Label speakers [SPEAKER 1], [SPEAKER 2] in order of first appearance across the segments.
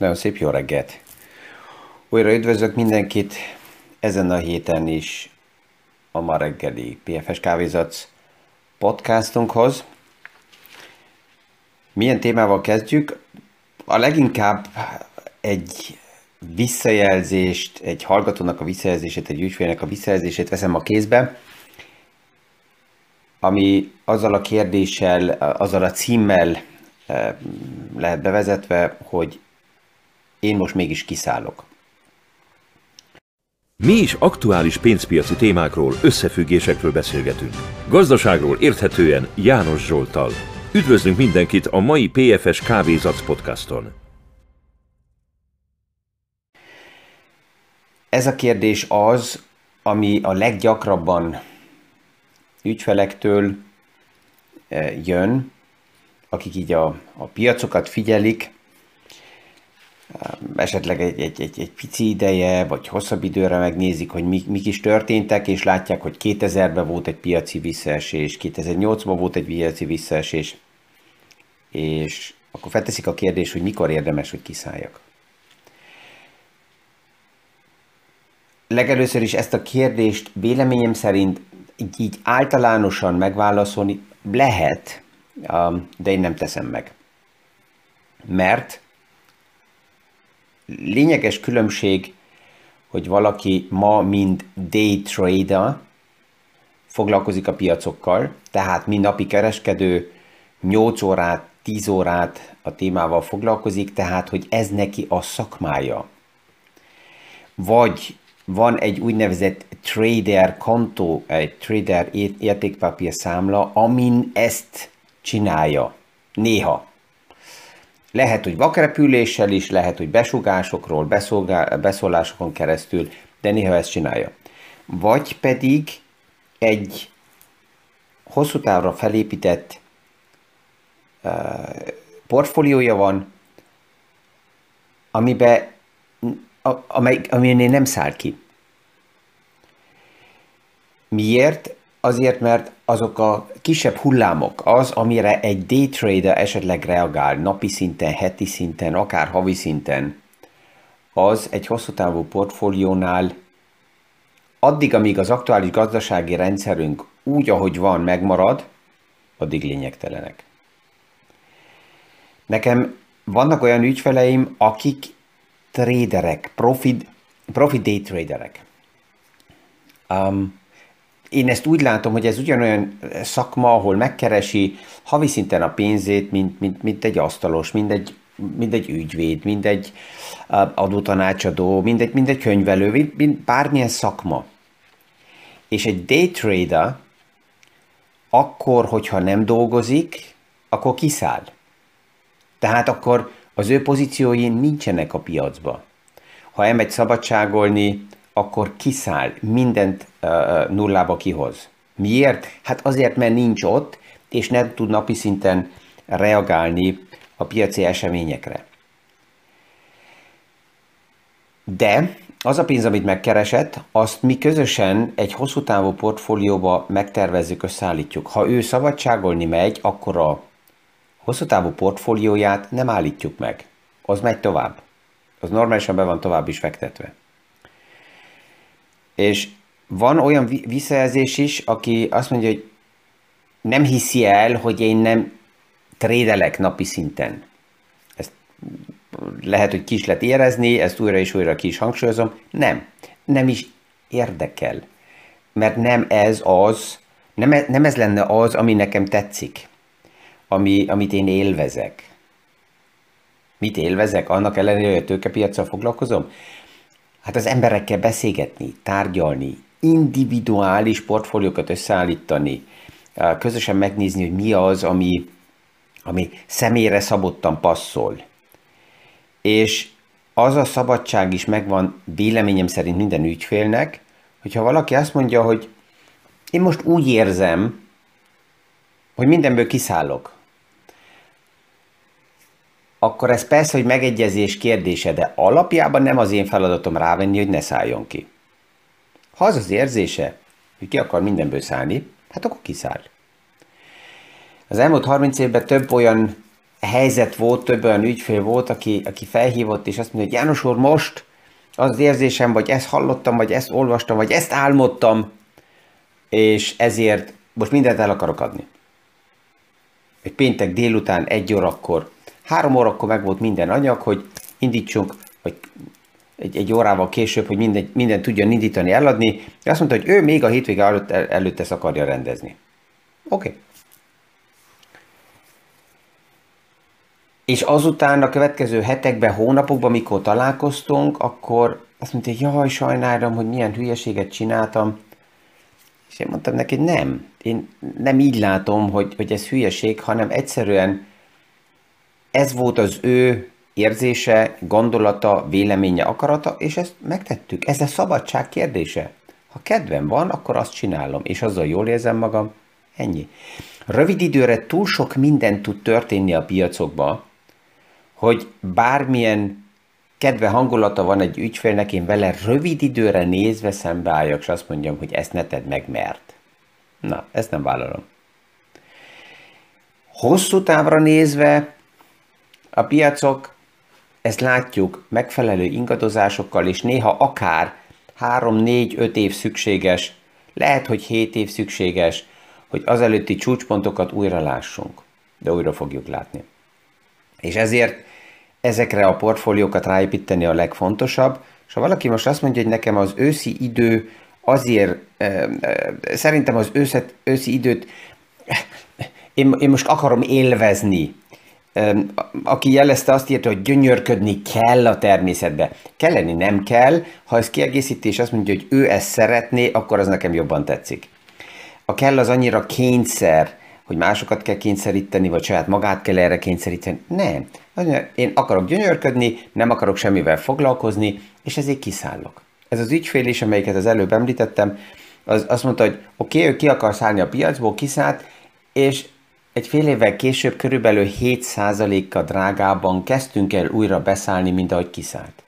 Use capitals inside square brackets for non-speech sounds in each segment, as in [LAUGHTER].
[SPEAKER 1] Nagyon szép jó reggelt! Újra üdvözlök mindenkit ezen a héten is a ma reggeli PFS Kávézac podcastunkhoz. Milyen témával kezdjük? A leginkább egy visszajelzést, egy hallgatónak a visszajelzését, egy ügyfélnek a visszajelzését veszem a kézbe, ami azzal a kérdéssel, azzal a címmel eh, lehet bevezetve, hogy én most mégis kiszállok.
[SPEAKER 2] Mi is aktuális pénzpiaci témákról, összefüggésekről beszélgetünk. Gazdaságról érthetően János Zsoltal. Üdvözlünk mindenkit a mai PFS Kávézac podcaston.
[SPEAKER 1] Ez a kérdés az, ami a leggyakrabban ügyfelektől eh, jön, akik így a, a piacokat figyelik, esetleg egy, egy, egy, egy pici ideje, vagy hosszabb időre megnézik, hogy mik, mik is történtek, és látják, hogy 2000-ben volt egy piaci visszaesés, 2008-ban volt egy piaci visszaesés, és akkor felteszik a kérdés, hogy mikor érdemes, hogy kiszálljak. Legelőször is ezt a kérdést véleményem szerint így, így általánosan megválaszolni lehet, de én nem teszem meg. Mert lényeges különbség, hogy valaki ma mind day trader foglalkozik a piacokkal, tehát mi napi kereskedő 8 órát, 10 órát a témával foglalkozik, tehát hogy ez neki a szakmája. Vagy van egy úgynevezett trader kontó, egy trader értékpapír számla, amin ezt csinálja. Néha. Lehet, hogy vakrepüléssel is, lehet, hogy besugásokról, beszólásokon keresztül, de néha ezt csinálja. Vagy pedig egy hosszú távra felépített uh, portfóliója van, amiben, amely, aminél nem száll ki. Miért? Azért, mert azok a kisebb hullámok, az, amire egy day trader esetleg reagál napi szinten, heti szinten, akár havi szinten, az egy hosszú távú portfóliónál addig, amíg az aktuális gazdasági rendszerünk úgy, ahogy van, megmarad, addig lényegtelenek. Nekem vannak olyan ügyfeleim, akik traderek, profit, profit day traderek. Um, én ezt úgy látom, hogy ez ugyanolyan szakma, ahol megkeresi havi szinten a pénzét, mint, mint, mint egy asztalos, mint egy, mint egy ügyvéd, mint egy adótanácsadó, mint egy, mint egy könyvelő, mint, mint bármilyen szakma. És egy day trader akkor, hogyha nem dolgozik, akkor kiszáll. Tehát akkor az ő pozíciói nincsenek a piacba. Ha elmegy szabadságolni, akkor kiszáll, mindent uh, nullába kihoz. Miért? Hát azért, mert nincs ott, és nem tud napi szinten reagálni a piaci eseményekre. De az a pénz, amit megkeresett, azt mi közösen egy hosszú távú portfólióba megtervezzük, összeállítjuk. Ha ő szabadságolni megy, akkor a hosszú távú portfólióját nem állítjuk meg. Az megy tovább. Az normálisan be van tovább is fektetve. És van olyan visszajelzés is, aki azt mondja, hogy nem hiszi el, hogy én nem trédelek napi szinten. Ezt lehet, hogy ki lehet érezni, ezt újra és újra ki is hangsúlyozom. Nem, nem is érdekel. Mert nem ez az, nem, e, nem ez lenne az, ami nekem tetszik, ami, amit én élvezek. Mit élvezek? Annak ellenére, hogy a tőkepiacsal foglalkozom? Hát az emberekkel beszélgetni, tárgyalni, individuális portfóliókat összeállítani, közösen megnézni, hogy mi az, ami, ami személyre szabottan passzol. És az a szabadság is megvan véleményem szerint minden ügyfélnek, hogyha valaki azt mondja, hogy én most úgy érzem, hogy mindenből kiszállok, akkor ez persze, hogy megegyezés kérdése, de alapjában nem az én feladatom rávenni, hogy ne szálljon ki. Ha az az érzése, hogy ki akar mindenből szállni, hát akkor kiszáll. Az elmúlt 30 évben több olyan helyzet volt, több olyan ügyfél volt, aki, aki felhívott, és azt mondja, hogy János úr, most az érzésem, vagy ezt hallottam, vagy ezt olvastam, vagy ezt álmodtam, és ezért most mindent el akarok adni. Egy péntek délután egy órakor, három órakor meg volt minden anyag, hogy indítsunk, vagy egy, egy órával később, hogy minden, minden tudjon indítani, eladni. Azt mondta, hogy ő még a hétvége előtt, előtt ezt akarja rendezni. Oké. Okay. És azután a következő hetekben, hónapokban, mikor találkoztunk, akkor azt mondta, hogy jaj, sajnálom, hogy milyen hülyeséget csináltam. És én mondtam neki, nem, én nem így látom, hogy, hogy ez hülyeség, hanem egyszerűen ez volt az ő érzése, gondolata, véleménye, akarata, és ezt megtettük. Ez a szabadság kérdése. Ha kedvem van, akkor azt csinálom, és azzal jól érzem magam, ennyi. Rövid időre túl sok minden tud történni a piacokba, hogy bármilyen kedve hangulata van egy ügyfélnek, én vele rövid időre nézve szembeálljak, és azt mondjam, hogy ezt ne tedd meg, mert. Na, ezt nem vállalom. Hosszú távra nézve a piacok, ezt látjuk, megfelelő ingadozásokkal, és néha akár 3-4-5 év szükséges, lehet, hogy 7 év szükséges, hogy az előtti csúcspontokat újra lássunk, de újra fogjuk látni. És ezért ezekre a portfóliókat ráépíteni a legfontosabb, és ha valaki most azt mondja, hogy nekem az őszi idő azért, szerintem az őszet, őszi időt én, én most akarom élvezni, aki jelezte azt írta, hogy gyönyörködni kell a természetbe. Kelleni nem kell, ha ez kiegészíti és azt mondja, hogy ő ezt szeretné, akkor az nekem jobban tetszik. A kell az annyira kényszer, hogy másokat kell kényszeríteni, vagy saját magát kell erre kényszeríteni. Nem. Én akarok gyönyörködni, nem akarok semmivel foglalkozni, és ezért kiszállok. Ez az ügyfél is, amelyiket az előbb említettem, az azt mondta, hogy oké, okay, ő ki akar szállni a piacból, kiszállt, és egy fél évvel később körülbelül 7%-kal drágában kezdtünk el újra beszállni, mint ahogy kiszállt.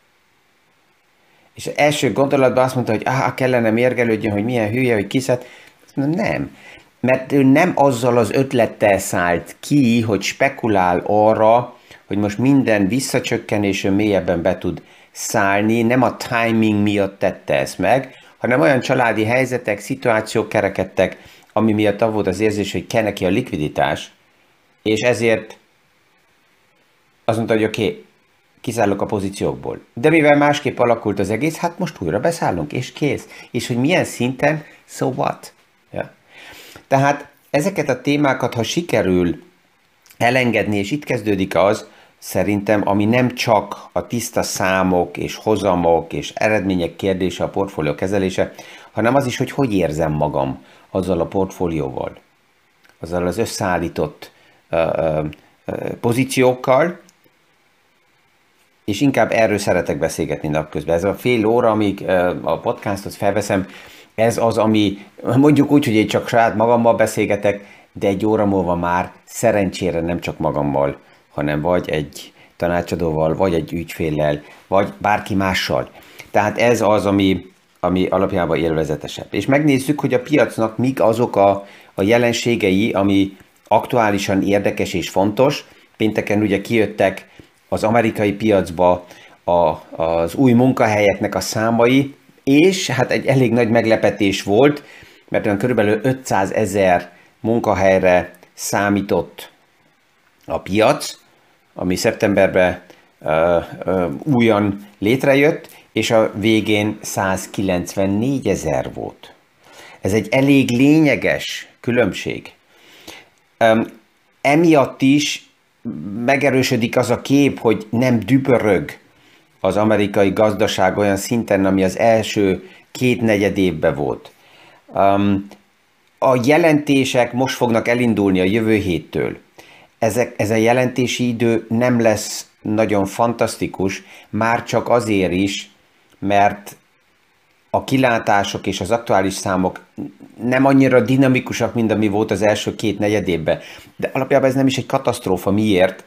[SPEAKER 1] És az első gondolatban azt mondta, hogy ah, kellene mérgelődjön, hogy milyen hülye, hogy kiszállt. Nem. Mert ő nem azzal az ötlettel szállt ki, hogy spekulál arra, hogy most minden visszacsökkenésön mélyebben be tud szállni, nem a timing miatt tette ezt meg, hanem olyan családi helyzetek, szituációk kerekedtek, ami miatt volt az érzés, hogy kell neki a likviditás, és ezért azt mondta, hogy oké, okay, kiszállok a pozíciókból. De mivel másképp alakult az egész, hát most újra beszállunk, és kész. És hogy milyen szinten, so what? Ja. Tehát ezeket a témákat, ha sikerül elengedni, és itt kezdődik az, szerintem, ami nem csak a tiszta számok és hozamok és eredmények kérdése a portfólió kezelése, hanem az is, hogy hogy érzem magam azzal a portfólióval, azzal az összeállított pozíciókkal, és inkább erről szeretek beszélgetni napközben. Ez a fél óra, amíg a podcastot felveszem, ez az, ami mondjuk úgy, hogy én csak saját magammal beszélgetek, de egy óra múlva már szerencsére nem csak magammal, hanem vagy egy tanácsadóval, vagy egy ügyféllel, vagy bárki mással. Tehát ez az, ami, ami alapjában élvezetesebb. És megnézzük, hogy a piacnak mik azok a, a jelenségei, ami aktuálisan érdekes és fontos. Pénteken ugye kijöttek az amerikai piacba a, az új munkahelyeknek a számai, és hát egy elég nagy meglepetés volt, mert olyan körülbelül 500 ezer munkahelyre számított a piac, ami szeptemberben uh, újan létrejött, és a végén 194 ezer volt. Ez egy elég lényeges különbség. Emiatt is megerősödik az a kép, hogy nem dübörög az amerikai gazdaság olyan szinten, ami az első két negyed évben volt. A jelentések most fognak elindulni a jövő héttől. Ezek, ez a jelentési idő nem lesz nagyon fantasztikus, már csak azért is, mert a kilátások és az aktuális számok nem annyira dinamikusak, mint ami volt az első két negyedében. De alapjában ez nem is egy katasztrófa. Miért?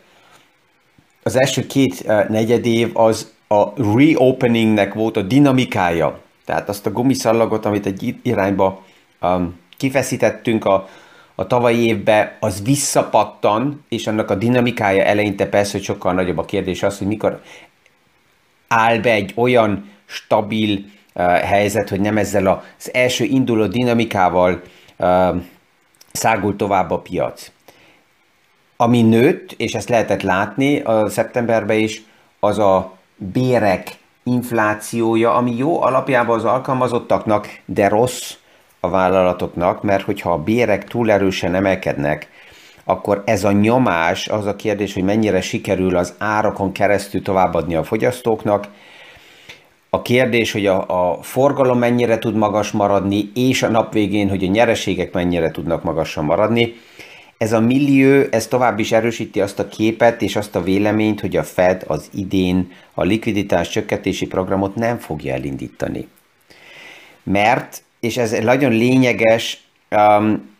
[SPEAKER 1] Az első két eh, negyedév az a reopeningnek volt a dinamikája. Tehát azt a gumiszallagot, amit egy irányba um, kifeszítettünk a, a tavalyi évben, az visszapattan, és annak a dinamikája eleinte persze, hogy sokkal nagyobb a kérdés az, hogy mikor áll be egy olyan stabil uh, helyzet, hogy nem ezzel az első induló dinamikával uh, szágul tovább a piac. Ami nőtt, és ezt lehetett látni a szeptemberben is, az a bérek inflációja, ami jó alapjában az alkalmazottaknak, de rossz a vállalatoknak, mert hogyha a bérek túl erősen emelkednek, akkor ez a nyomás, az a kérdés, hogy mennyire sikerül az árakon keresztül továbbadni a fogyasztóknak, a kérdés, hogy a, a forgalom mennyire tud magas maradni, és a nap végén, hogy a nyereségek mennyire tudnak magasan maradni. Ez a millió, ez tovább is erősíti azt a képet és azt a véleményt, hogy a Fed az idén a likviditás csökkentési programot nem fogja elindítani. Mert, és ez nagyon lényeges, um,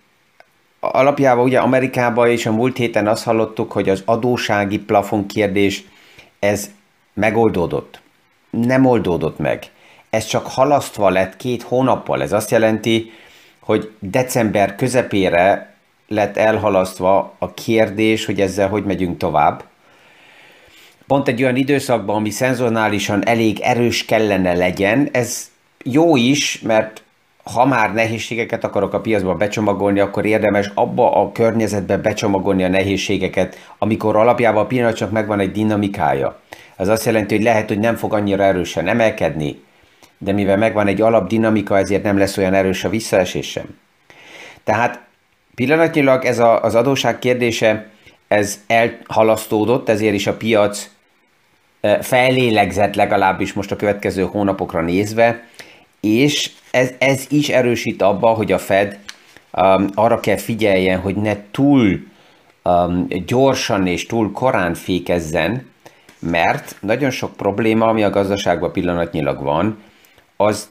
[SPEAKER 1] alapjában ugye Amerikában és a múlt héten azt hallottuk, hogy az adósági plafon kérdés, ez megoldódott. Nem oldódott meg. Ez csak halasztva lett két hónappal. Ez azt jelenti, hogy december közepére lett elhalasztva a kérdés, hogy ezzel hogy megyünk tovább. Pont egy olyan időszakban, ami szenzonálisan elég erős kellene legyen, ez jó is, mert ha már nehézségeket akarok a piacba becsomagolni, akkor érdemes abba a környezetbe becsomagolni a nehézségeket, amikor alapjában a pillanatnak megvan egy dinamikája. Ez azt jelenti, hogy lehet, hogy nem fog annyira erősen emelkedni, de mivel megvan egy alapdinamika, ezért nem lesz olyan erős a visszaesés sem. Tehát pillanatnyilag ez a, az adóság kérdése, ez elhalasztódott, ezért is a piac eh, felélegzett legalábbis most a következő hónapokra nézve, és ez, ez is erősít abba, hogy a Fed um, arra kell figyeljen, hogy ne túl um, gyorsan és túl korán fékezzen, mert nagyon sok probléma, ami a gazdaságban pillanatnyilag van, az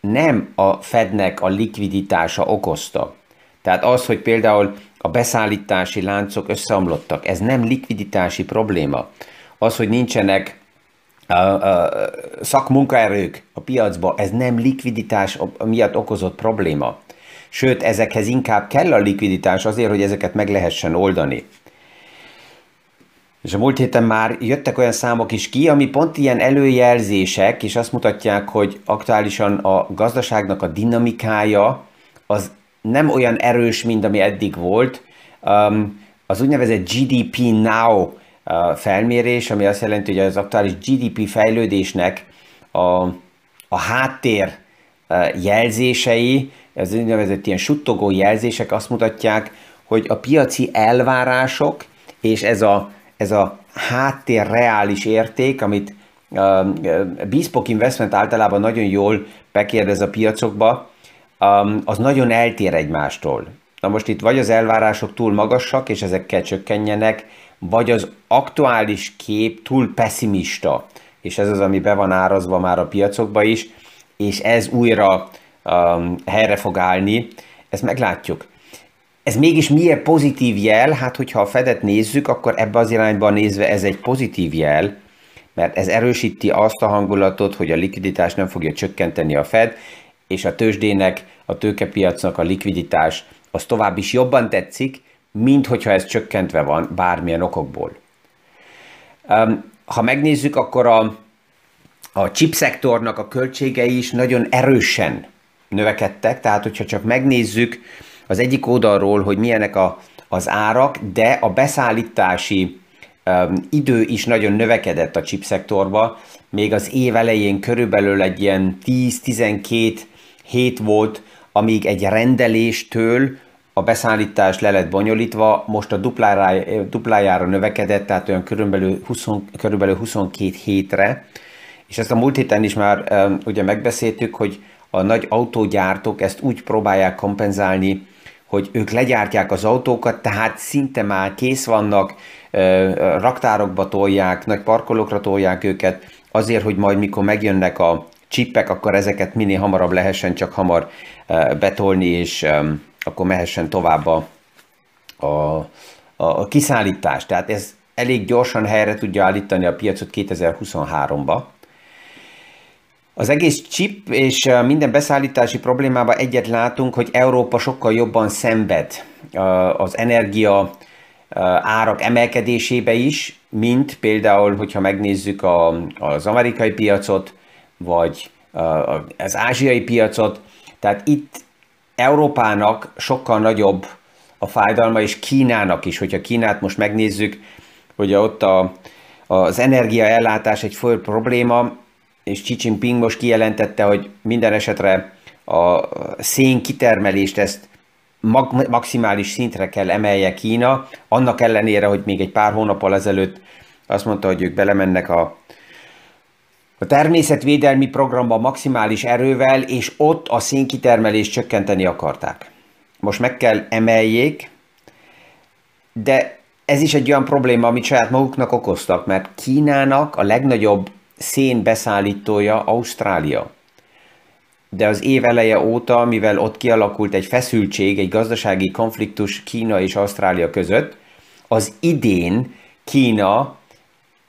[SPEAKER 1] nem a Fednek a likviditása okozta. Tehát az, hogy például a beszállítási láncok összeomlottak, ez nem likviditási probléma. Az, hogy nincsenek a, a szakmunkaerők a piacba, ez nem likviditás miatt okozott probléma. Sőt, ezekhez inkább kell a likviditás azért, hogy ezeket meg lehessen oldani. És a múlt héten már jöttek olyan számok is ki, ami pont ilyen előjelzések, és azt mutatják, hogy aktuálisan a gazdaságnak a dinamikája az nem olyan erős, mint ami eddig volt. Um, az úgynevezett GDP Now felmérés, ami azt jelenti, hogy az aktuális GDP fejlődésnek a, a háttér jelzései, ez úgynevezett ilyen suttogó jelzések azt mutatják, hogy a piaci elvárások és ez a, ez a háttér reális érték, amit Bespoke Investment általában nagyon jól bekérdez a piacokba, az nagyon eltér egymástól. Na most itt vagy az elvárások túl magasak, és ezek kell csökkenjenek, vagy az aktuális kép túl pessimista, és ez az, ami be van árazva már a piacokba is, és ez újra um, helyre fog állni, ezt meglátjuk. Ez mégis miért pozitív jel? Hát, hogyha a Fedet nézzük, akkor ebbe az irányba nézve ez egy pozitív jel, mert ez erősíti azt a hangulatot, hogy a likviditás nem fogja csökkenteni a Fed, és a tőzsdének, a tőkepiacnak a likviditás az tovább is jobban tetszik, mint hogyha ez csökkentve van bármilyen okokból. Ha megnézzük, akkor a, a chip szektornak a költségei is nagyon erősen növekedtek, tehát hogyha csak megnézzük az egyik oldalról, hogy milyenek a, az árak, de a beszállítási um, idő is nagyon növekedett a chip szektorba, még az év elején körülbelül egy ilyen 10-12 hét volt, amíg egy rendeléstől a beszállítás le lett bonyolítva, most a duplájára, duplájára növekedett, tehát olyan körülbelül, 20, körülbelül 22 hétre, és ezt a múlt héten is már um, ugye megbeszéltük, hogy a nagy autógyártók ezt úgy próbálják kompenzálni, hogy ők legyártják az autókat, tehát szinte már kész vannak, raktárokba tolják, nagy parkolókra tolják őket, azért, hogy majd mikor megjönnek a csippek, akkor ezeket minél hamarabb lehessen csak hamar betolni, és akkor mehessen tovább a, a, a kiszállítás. Tehát ez elég gyorsan helyre tudja állítani a piacot 2023-ba. Az egész chip és minden beszállítási problémában egyet látunk, hogy Európa sokkal jobban szenved az energia árak emelkedésébe is, mint például, hogyha megnézzük a, az amerikai piacot, vagy az ázsiai piacot. Tehát itt Európának sokkal nagyobb a fájdalma, és Kínának is, hogyha Kínát most megnézzük, hogy ott a, az energiaellátás egy fő probléma, és Xi Jinping most kijelentette, hogy minden esetre a szén kitermelést ezt maximális szintre kell emelje Kína, annak ellenére, hogy még egy pár hónappal ezelőtt azt mondta, hogy ők belemennek a, a természetvédelmi programba maximális erővel, és ott a szénkitermelést csökkenteni akarták. Most meg kell emeljék, de ez is egy olyan probléma, amit saját maguknak okoztak, mert Kínának a legnagyobb szén beszállítója Ausztrália. De az év eleje óta, mivel ott kialakult egy feszültség, egy gazdasági konfliktus Kína és Ausztrália között, az idén Kína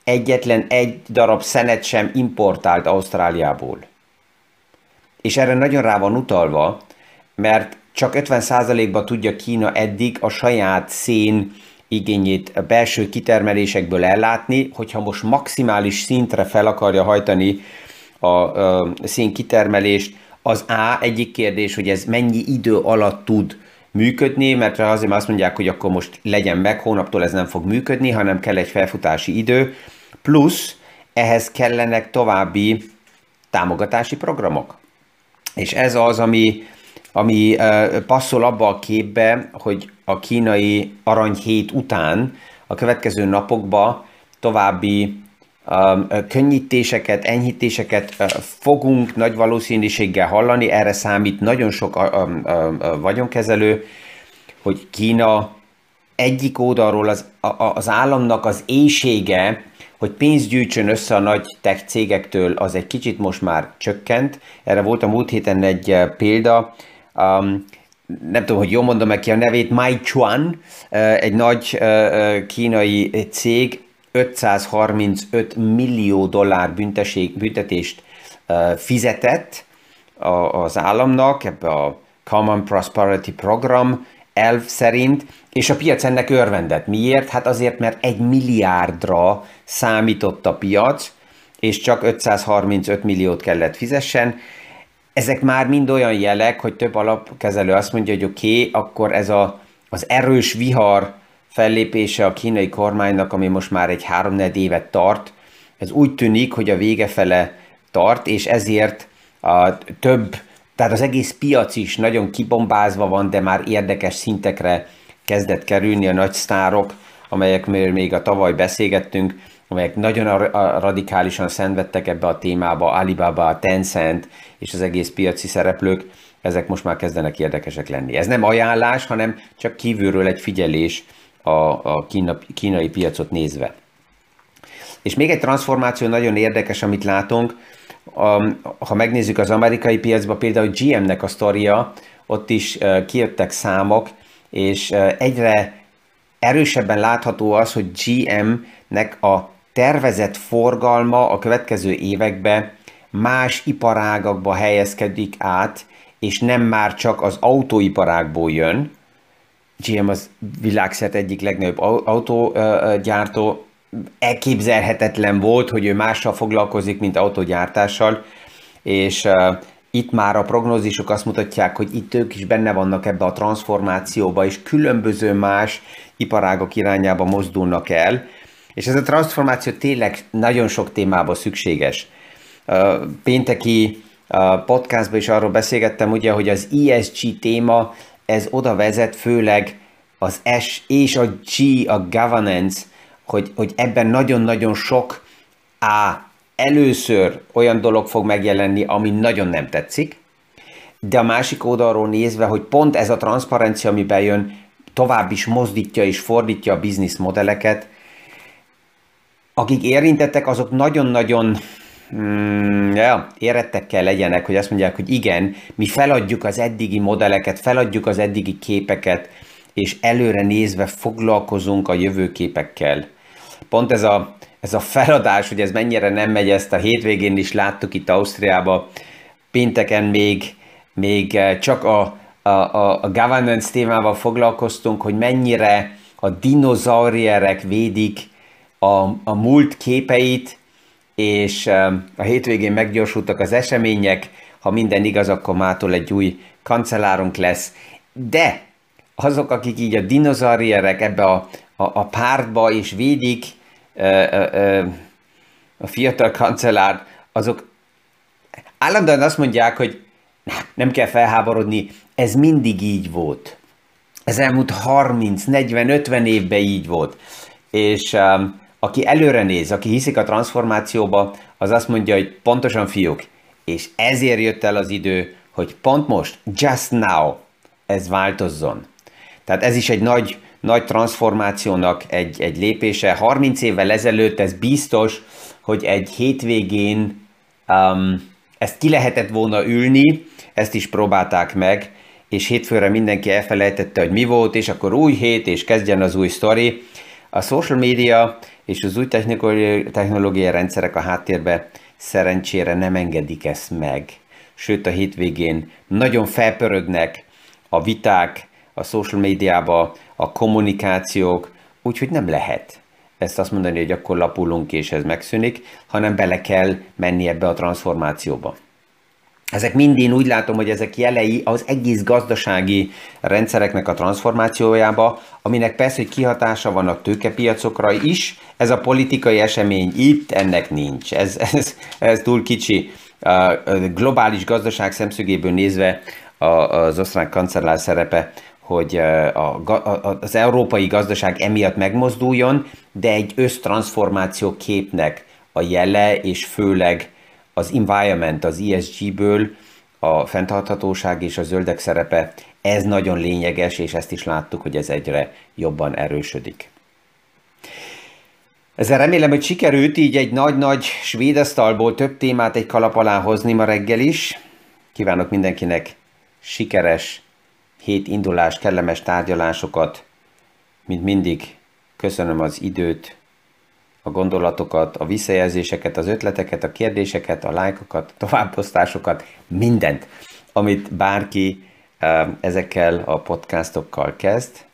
[SPEAKER 1] egyetlen egy darab szenet sem importált Ausztráliából. És erre nagyon rá van utalva, mert csak 50%-ba tudja Kína eddig a saját szén igényét a belső kitermelésekből ellátni, hogyha most maximális szintre fel akarja hajtani a, a szén kitermelést, az A egyik kérdés, hogy ez mennyi idő alatt tud működni, mert azért azt mondják, hogy akkor most legyen meg, hónaptól ez nem fog működni, hanem kell egy felfutási idő, plusz ehhez kellenek további támogatási programok. És ez az, ami, ami passzol abba a képbe, hogy a kínai aranyhét után a következő napokban további könnyítéseket, enyhítéseket fogunk nagy valószínűséggel hallani, erre számít nagyon sok vagyonkezelő, hogy Kína egyik oldalról az, az államnak az éjsége, hogy pénzt gyűjtsön össze a nagy tech cégektől, az egy kicsit most már csökkent. Erre volt a múlt héten egy példa, um, nem tudom, hogy jól mondom ki a nevét, Chuan, egy nagy kínai cég 535 millió dollár büntetést fizetett az államnak ebbe a Common Prosperity Program elv szerint, és a piac ennek örvendett. Miért? Hát azért, mert egy milliárdra számított a piac, és csak 535 milliót kellett fizessen. Ezek már mind olyan jelek, hogy több alapkezelő azt mondja, hogy oké, okay, akkor ez a, az erős vihar fellépése a kínai kormánynak, ami most már egy három évet tart, ez úgy tűnik, hogy a vége fele tart, és ezért a több, tehát az egész piac is nagyon kibombázva van, de már érdekes szintekre kezdett kerülni a nagy sztárok, amelyekről még a tavaly beszélgettünk, amelyek nagyon radikálisan szenvedtek ebbe a témába, Alibaba, Tencent és az egész piaci szereplők, ezek most már kezdenek érdekesek lenni. Ez nem ajánlás, hanem csak kívülről egy figyelés a, a kína, kínai piacot nézve. És még egy transformáció nagyon érdekes, amit látunk, ha megnézzük az amerikai piacba, például GM-nek a sztoria, ott is kijöttek számok, és egyre erősebben látható az, hogy GM-nek a tervezett forgalma a következő években más iparágakba helyezkedik át, és nem már csak az autóiparágból jön. GM az világszert egyik legnagyobb autógyártó. Elképzelhetetlen volt, hogy ő mással foglalkozik, mint autógyártással, és itt már a prognózisok azt mutatják, hogy itt ők is benne vannak ebbe a transformációba, és különböző más iparágok irányába mozdulnak el, és ez a transformáció tényleg nagyon sok témában szükséges. Pénteki podcastban is arról beszélgettem, ugye, hogy az ESG téma, ez oda vezet főleg az S és a G, a governance, hogy, hogy ebben nagyon-nagyon sok A először olyan dolog fog megjelenni, ami nagyon nem tetszik, de a másik oldalról nézve, hogy pont ez a transzparencia, ami bejön, tovább is mozdítja és fordítja a bizniszmodelleket, akik érintettek, azok nagyon-nagyon mm, ja, érettek kell legyenek, hogy azt mondják, hogy igen, mi feladjuk az eddigi modelleket, feladjuk az eddigi képeket, és előre nézve foglalkozunk a jövőképekkel. Pont ez a ez a feladás, hogy ez mennyire nem megy, ezt a hétvégén is láttuk itt Ausztriába, pénteken még, még csak a, a, a, a governance témával foglalkoztunk, hogy mennyire a dinozaurierek védik a, a múlt képeit, és a hétvégén meggyorsultak az események, ha minden igaz, akkor mától egy új kancellárunk lesz. De azok, akik így a dinozaurierek ebbe a, a, a pártba és védik ö, ö, ö, a fiatal kancellár, azok állandóan azt mondják, hogy nem kell felháborodni, ez mindig így volt. Ez elmúlt 30, 40, 50 évben így volt. És um, aki előre néz, aki hiszik a transformációba, az azt mondja, hogy pontosan fiúk, és ezért jött el az idő, hogy pont most, just now, ez változzon. Tehát ez is egy nagy, nagy transformációnak egy, egy lépése. 30 évvel ezelőtt ez biztos, hogy egy hétvégén um, ezt ki lehetett volna ülni, ezt is próbálták meg, és hétfőre mindenki elfelejtette, hogy mi volt, és akkor új hét, és kezdjen az új sztori. A social media és az új technológiai rendszerek a háttérbe szerencsére nem engedik ezt meg. Sőt, a hétvégén nagyon felpörögnek a viták a social médiába, a kommunikációk, úgyhogy nem lehet ezt azt mondani, hogy akkor lapulunk és ez megszűnik, hanem bele kell menni ebbe a transformációba. Ezek mind én úgy látom, hogy ezek jelei az egész gazdasági rendszereknek a transformációjába, aminek persze, hogy kihatása van a tőkepiacokra is, ez a politikai esemény itt, ennek nincs. Ez, ez, ez túl kicsi. A globális gazdaság szemszögéből nézve az osztrák kancellár szerepe, hogy a, a, az európai gazdaság emiatt megmozduljon, de egy össztranszformáció képnek a jele, és főleg az environment, az ESG-ből a fenntarthatóság és a zöldek szerepe, ez nagyon lényeges, és ezt is láttuk, hogy ez egyre jobban erősödik. Ezzel remélem, hogy sikerült így egy nagy-nagy svéd asztalból több témát egy kalap alá hozni ma reggel is. Kívánok mindenkinek sikeres hét indulás, kellemes tárgyalásokat. Mint mindig, köszönöm az időt, a gondolatokat, a visszajelzéseket, az ötleteket, a kérdéseket, a lájkokat, továbbosztásokat, mindent, amit bárki ezekkel a podcastokkal kezd,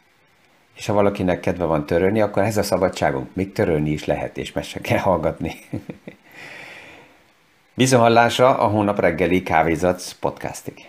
[SPEAKER 1] és ha valakinek kedve van törölni, akkor ez a szabadságunk, még törölni is lehet, és meg kell hallgatni. [LAUGHS] Viszonhallásra a hónap reggeli kávézatsz podcastig.